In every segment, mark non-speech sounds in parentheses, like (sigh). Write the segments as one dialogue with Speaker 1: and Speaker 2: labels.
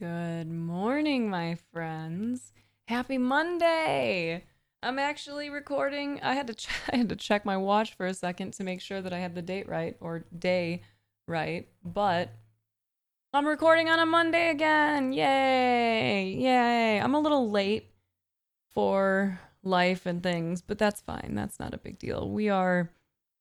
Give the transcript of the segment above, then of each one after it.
Speaker 1: Good morning, my friends. Happy Monday. I'm actually recording. I had to ch- (laughs) I had to check my watch for a second to make sure that I had the date right or day right, but I'm recording on a Monday again. Yay. Yay. I'm a little late for life and things, but that's fine. That's not a big deal. We are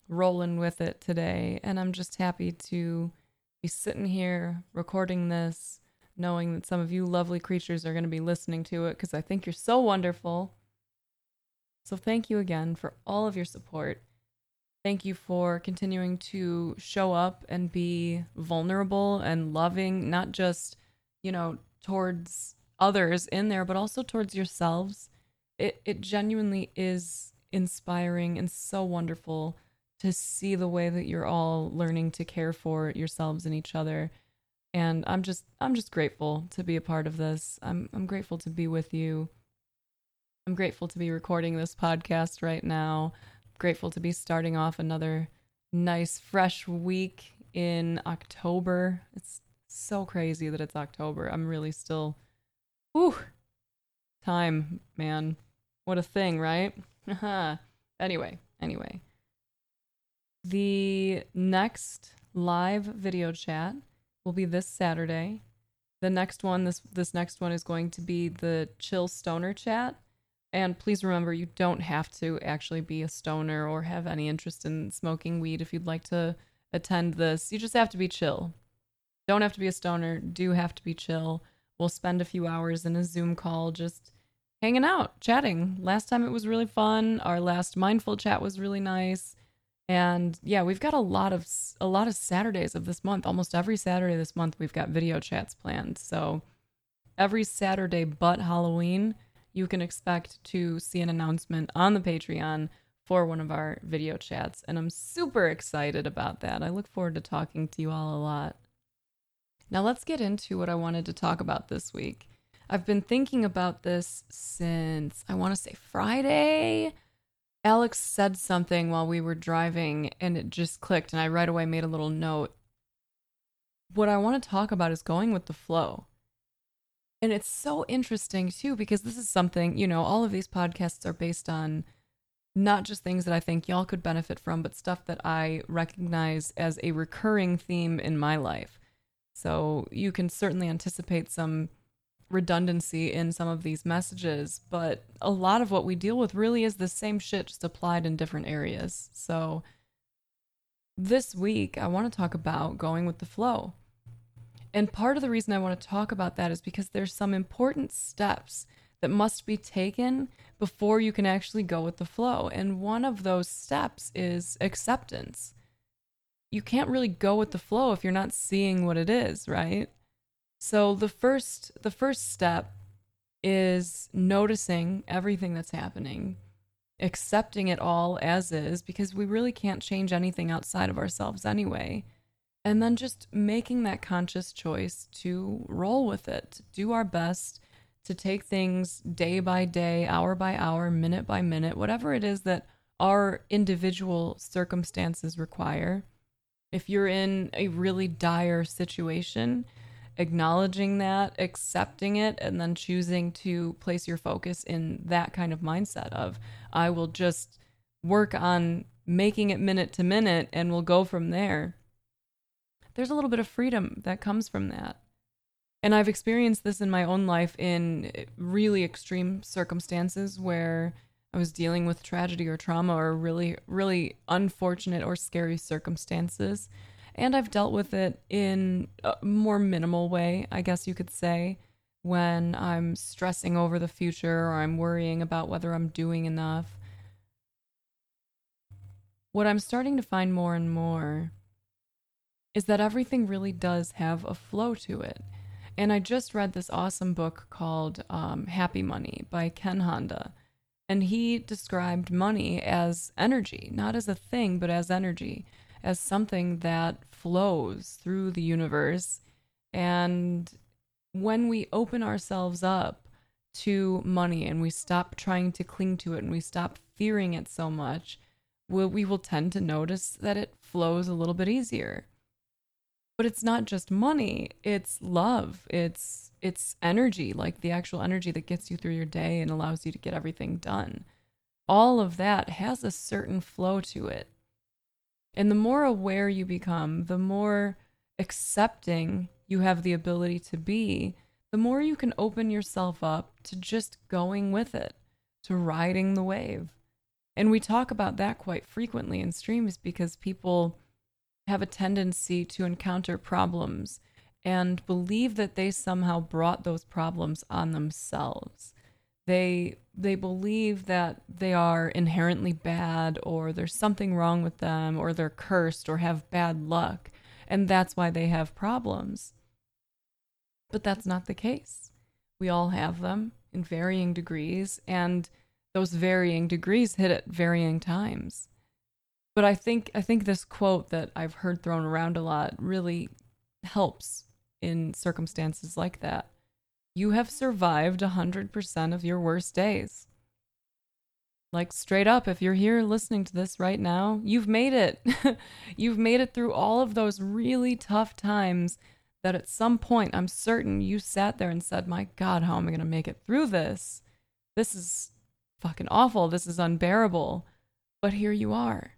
Speaker 1: rolling with it today, and I'm just happy to be sitting here recording this knowing that some of you lovely creatures are going to be listening to it because I think you're so wonderful. So, thank you again for all of your support. Thank you for continuing to show up and be vulnerable and loving, not just, you know, towards others in there, but also towards yourselves. It, it genuinely is inspiring and so wonderful to see the way that you're all learning to care for yourselves and each other and I'm just I'm just grateful to be a part of this. I'm I'm grateful to be with you. I'm grateful to be recording this podcast right now. grateful to be starting off another nice fresh week in October. It's so crazy that it's October. I'm really still whew time, man. What a thing, right? (laughs) anyway, anyway. The next live video chat will be this Saturday. The next one, this this next one is going to be the Chill Stoner Chat. And please remember, you don't have to actually be a stoner or have any interest in smoking weed if you'd like to attend this. You just have to be chill. Don't have to be a stoner, do have to be chill. We'll spend a few hours in a Zoom call just hanging out, chatting. Last time it was really fun. Our last mindful chat was really nice. And yeah, we've got a lot of a lot of Saturdays of this month. Almost every Saturday this month we've got video chats planned. So every Saturday but Halloween, you can expect to see an announcement on the Patreon for one of our video chats, and I'm super excited about that. I look forward to talking to you all a lot. Now, let's get into what I wanted to talk about this week. I've been thinking about this since I want to say Friday. Alex said something while we were driving and it just clicked, and I right away made a little note. What I want to talk about is going with the flow. And it's so interesting too, because this is something, you know, all of these podcasts are based on not just things that I think y'all could benefit from, but stuff that I recognize as a recurring theme in my life. So you can certainly anticipate some redundancy in some of these messages, but a lot of what we deal with really is the same shit just applied in different areas. So this week, I want to talk about going with the flow. And part of the reason I want to talk about that is because there's some important steps that must be taken before you can actually go with the flow. And one of those steps is acceptance. You can't really go with the flow if you're not seeing what it is, right? So the first the first step is noticing everything that's happening, accepting it all as is because we really can't change anything outside of ourselves anyway. And then just making that conscious choice to roll with it, do our best to take things day by day, hour by hour, minute by minute, whatever it is that our individual circumstances require. If you're in a really dire situation, acknowledging that, accepting it, and then choosing to place your focus in that kind of mindset of, I will just work on making it minute to minute and we'll go from there. There's a little bit of freedom that comes from that. And I've experienced this in my own life in really extreme circumstances where I was dealing with tragedy or trauma or really, really unfortunate or scary circumstances and I've dealt with it in a more minimal way, I guess you could say, when I'm stressing over the future or I'm worrying about whether I'm doing enough. What I'm starting to find more and more is that everything really does have a flow to it. And I just read this awesome book called um, Happy Money by Ken Honda. And he described money as energy, not as a thing, but as energy as something that flows through the universe. And when we open ourselves up to money and we stop trying to cling to it and we stop fearing it so much, we'll, we will tend to notice that it flows a little bit easier. But it's not just money, it's love. It's it's energy, like the actual energy that gets you through your day and allows you to get everything done. All of that has a certain flow to it. And the more aware you become, the more accepting you have the ability to be, the more you can open yourself up to just going with it, to riding the wave. And we talk about that quite frequently in streams because people have a tendency to encounter problems and believe that they somehow brought those problems on themselves. They they believe that they are inherently bad or there's something wrong with them or they're cursed or have bad luck and that's why they have problems. But that's not the case. We all have them in varying degrees and those varying degrees hit at varying times. But I think I think this quote that I've heard thrown around a lot really helps in circumstances like that. You have survived 100% of your worst days. Like straight up, if you're here listening to this right now, you've made it. (laughs) you've made it through all of those really tough times that at some point I'm certain you sat there and said, My God, how am I going to make it through this? This is fucking awful. This is unbearable. But here you are.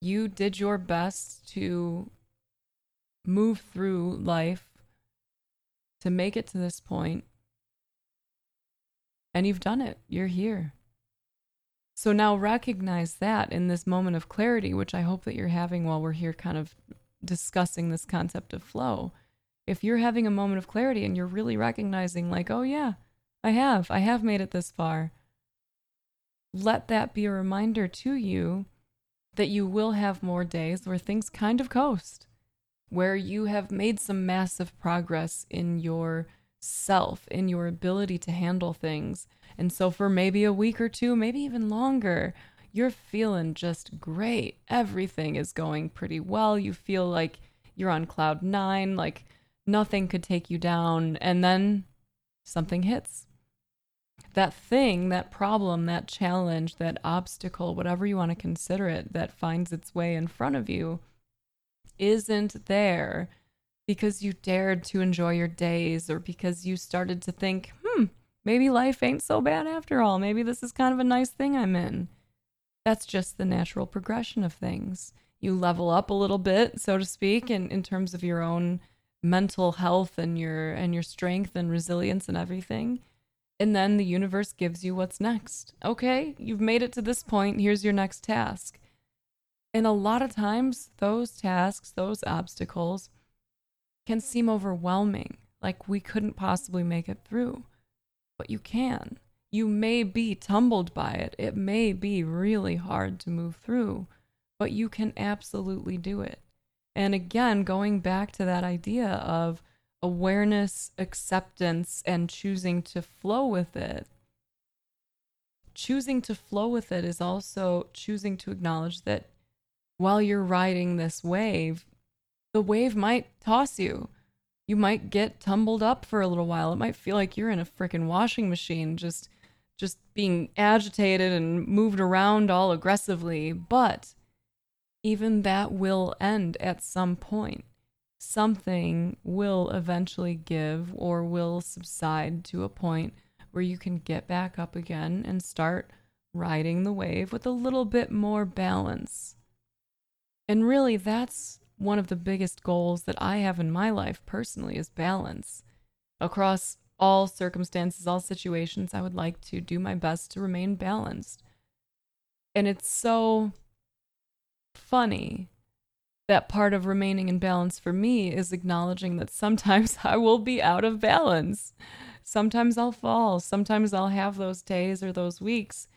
Speaker 1: You did your best to move through life to make it to this point, and you've done it. You're here. So now recognize that in this moment of clarity, which I hope that you're having while we're here kind of discussing this concept of flow. If you're having a moment of clarity and you're really recognizing, like, oh, yeah, I have, I have made it this far, let that be a reminder to you that you will have more days where things kind of coast, where you have made some massive progress in your self, in your ability to handle things. And so, for maybe a week or two, maybe even longer, you're feeling just great. Everything is going pretty well. You feel like you're on cloud nine, like nothing could take you down. And then something hits that thing, that problem, that challenge, that obstacle, whatever you want to consider it, that finds its way in front of you, isn't there because you dared to enjoy your days or because you started to think, hmm, maybe life ain't so bad after all. Maybe this is kind of a nice thing I'm in. That's just the natural progression of things. You level up a little bit, so to speak, in, in terms of your own mental health and your and your strength and resilience and everything and then the universe gives you what's next. Okay, you've made it to this point. Here's your next task. And a lot of times, those tasks, those obstacles can seem overwhelming, like we couldn't possibly make it through. But you can. You may be tumbled by it. It may be really hard to move through, but you can absolutely do it. And again, going back to that idea of awareness, acceptance, and choosing to flow with it. Choosing to flow with it is also choosing to acknowledge that while you're riding this wave, the wave might toss you. You might get tumbled up for a little while. It might feel like you're in a freaking washing machine, just just being agitated and moved around all aggressively, but even that will end at some point something will eventually give or will subside to a point where you can get back up again and start riding the wave with a little bit more balance. And really, that's one of the biggest goals that I have in my life personally is balance. Across all circumstances, all situations, I would like to do my best to remain balanced. And it's so funny that part of remaining in balance for me is acknowledging that sometimes (laughs) I will be out of balance. Sometimes I'll fall. Sometimes I'll have those days or those weeks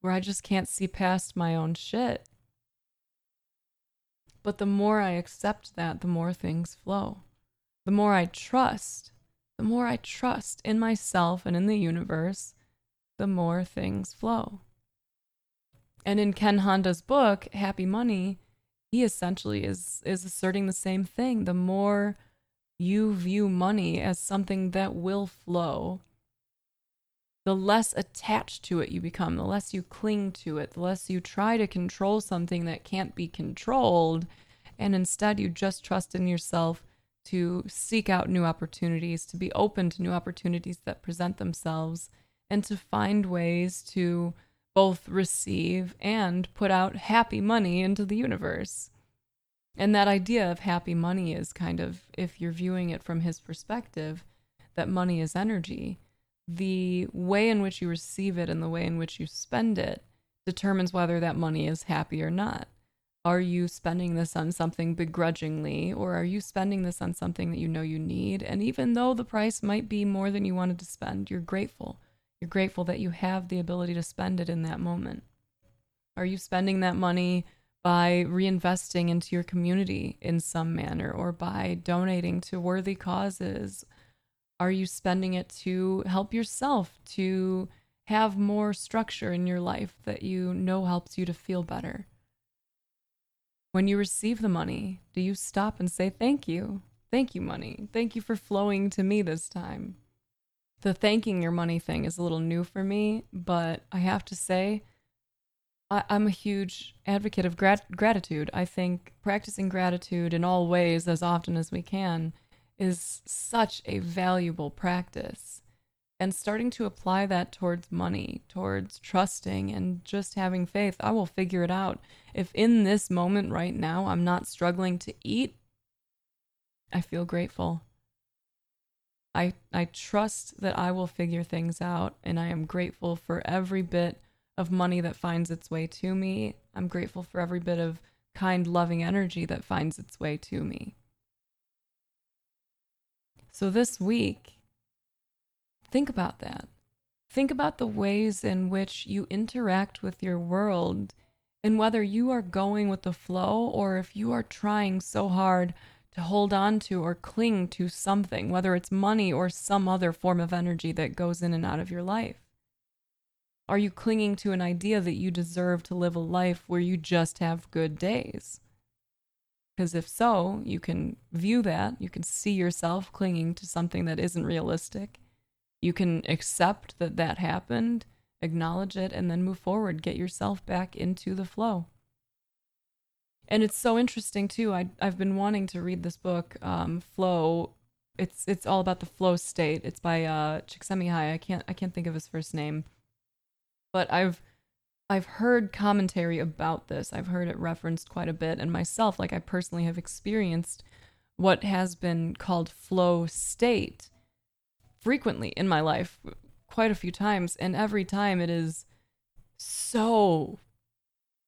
Speaker 1: where I just can't see past my own shit. But the more I accept that, the more things flow. The more I trust, the more I trust in myself and in the universe, the more things flow. And in Ken Honda's book, Happy Money, he essentially is is asserting the same thing. The more you view money as something that will flow, the less attached to it you become, the less you cling to it, the less you try to control something that can't be controlled, and instead you just trust in yourself to seek out new opportunities, to be open to new opportunities that present themselves, and to find ways to both receive and put out happy money into the universe. And that idea of happy money is kind of, if you're viewing it from his perspective, that money is energy. The way in which you receive it and the way in which you spend it determines whether that money is happy or not. Are you spending this on something begrudgingly, or are you spending this on something that you know you need? And even though the price might be more than you wanted to spend, you're grateful. You're grateful that you have the ability to spend it in that moment. Are you spending that money by reinvesting into your community in some manner or by donating to worthy causes? Are you spending it to help yourself to have more structure in your life that you know helps you to feel better? When you receive the money, do you stop and say, Thank you? Thank you, money. Thank you for flowing to me this time. The thanking your money thing is a little new for me, but I have to say, I, am a huge advocate of grat- gratitude. I think practicing gratitude in all ways as often as we can is such a valuable practice and starting to apply that towards money, towards trusting and just having faith. I will figure it out. If in this moment right now I'm not struggling to eat, I feel grateful. I I trust that I will figure things out and I am grateful for every bit of money that finds its way to me. I'm grateful for every bit of kind loving energy that finds its way to me. So this week Think about that. Think about the ways in which you interact with your world and whether you are going with the flow or if you are trying so hard to hold on to or cling to something, whether it's money or some other form of energy that goes in and out of your life. Are you clinging to an idea that you deserve to live a life where you just have good days? Because if so, you can view that, you can see yourself clinging to something that isn't realistic, you can accept that that happened, acknowledge it, and then move forward. Get yourself back into the flow. And it's so interesting too. I I've been wanting to read this book, um, Flow. It's it's all about the flow state. It's by uh, Csikszentmihalyi. I can't I can't think of his first name, but I've I've heard commentary about this. I've heard it referenced quite a bit, and myself, like I personally have experienced what has been called flow state frequently in my life, quite a few times, and every time it is so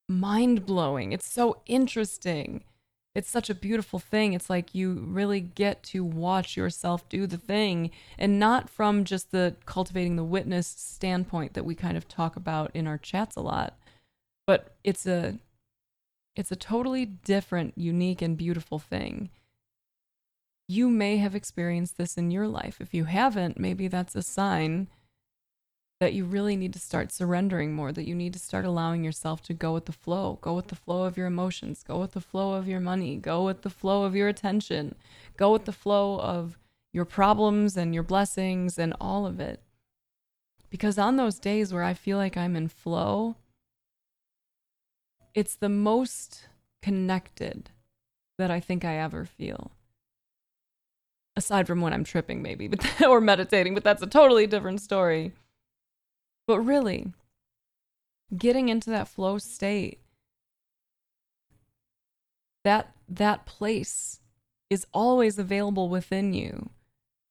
Speaker 1: mind blowing. It's so interesting. It's such a beautiful thing. It's like you really get to watch yourself do the thing and not from just the cultivating the witness standpoint that we kind of talk about in our chats a lot. But it's a it's a totally different, unique and beautiful thing you may have experienced this in your life. If you haven't, maybe that's a sign that you really need to start surrendering more, that you need to start allowing yourself to go with the flow, go with the flow of your emotions, go with the flow of your money, go with the flow of your attention, go with the flow of your problems and your blessings and all of it. Because on those days where I feel like I'm in flow, it's the most connected that I think I ever feel. Aside from when I'm tripping, maybe, but (laughs) or meditating, but that's a totally different story. But really, getting into that flow state, that that place is always available within you.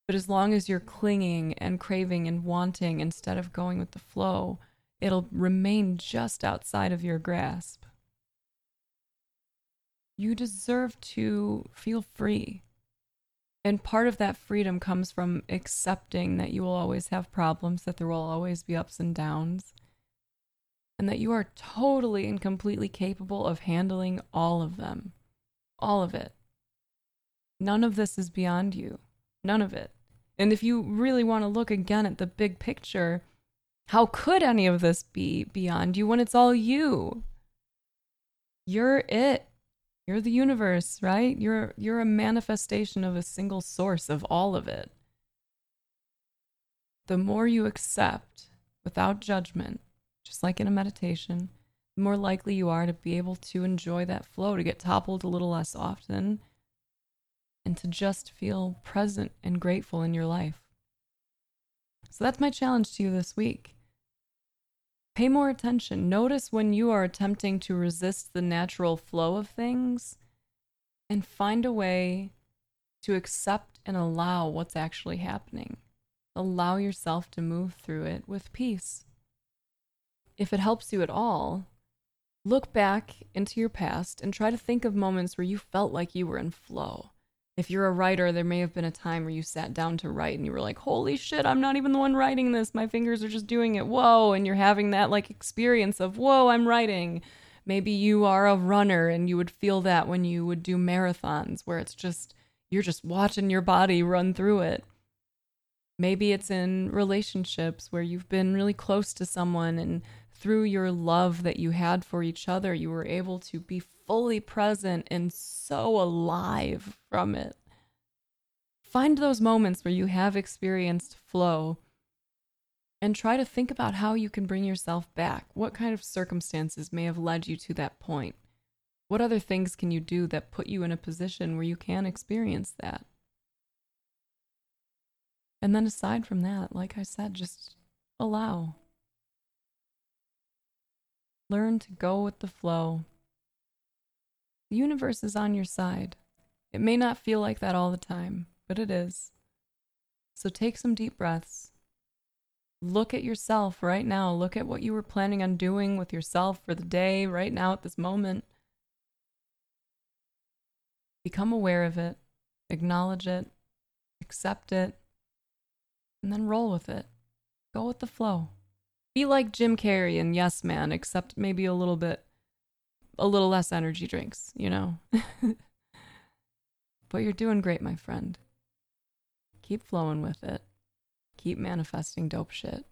Speaker 1: But as long as you're clinging and craving and wanting instead of going with the flow, it'll remain just outside of your grasp. You deserve to feel free. And part of that freedom comes from accepting that you will always have problems, that there will always be ups and downs, and that you are totally and completely capable of handling all of them. All of it. None of this is beyond you. None of it. And if you really want to look again at the big picture, how could any of this be beyond you when it's all you? You're it. You're the universe, right? You're you're a manifestation of a single source of all of it. The more you accept without judgment, just like in a meditation, the more likely you are to be able to enjoy that flow, to get toppled a little less often, and to just feel present and grateful in your life. So that's my challenge to you this week. Pay more attention. Notice when you are attempting to resist the natural flow of things and find a way to accept and allow what's actually happening. Allow yourself to move through it with peace. If it helps you at all, look back into your past and try to think of moments where you felt like you were in flow. If you're a writer, there may have been a time where you sat down to write and you were like, holy shit, I'm not even the one writing this. My fingers are just doing it. Whoa. And you're having that like experience of, whoa, I'm writing. Maybe you are a runner and you would feel that when you would do marathons where it's just, you're just watching your body run through it. Maybe it's in relationships where you've been really close to someone and through your love that you had for each other, you were able to be fully present and so alive from it. Find those moments where you have experienced flow and try to think about how you can bring yourself back. What kind of circumstances may have led you to that point? What other things can you do that put you in a position where you can experience that? And then aside from that, like I said, just allow. Learn to go with the flow. The universe is on your side. It may not feel like that all the time, but it is. So take some deep breaths. Look at yourself right now. Look at what you were planning on doing with yourself for the day right now at this moment. Become aware of it, acknowledge it, accept it, and then roll with it. Go with the flow. Be like Jim Carrey and Yes Man, except maybe a little bit, a little less energy drinks, you know? (laughs) but you're doing great, my friend. Keep flowing with it. Keep manifesting dope shit.